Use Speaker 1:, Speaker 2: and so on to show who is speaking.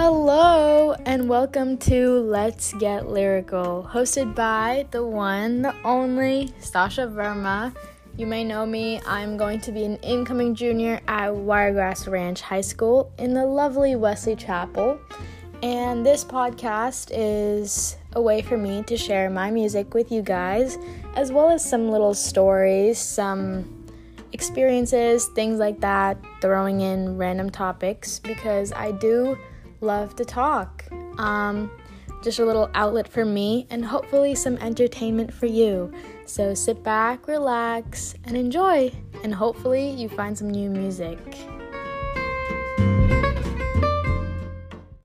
Speaker 1: Hello, and welcome to Let's Get Lyrical, hosted by the one, the only Sasha Verma. You may know me, I'm going to be an incoming junior at Wiregrass Ranch High School in the lovely Wesley Chapel. And this podcast is a way for me to share my music with you guys, as well as some little stories, some experiences, things like that, throwing in random topics because I do love to talk. Um, just a little outlet for me and hopefully some entertainment for you. So sit back, relax, and enjoy. And hopefully you find some new music.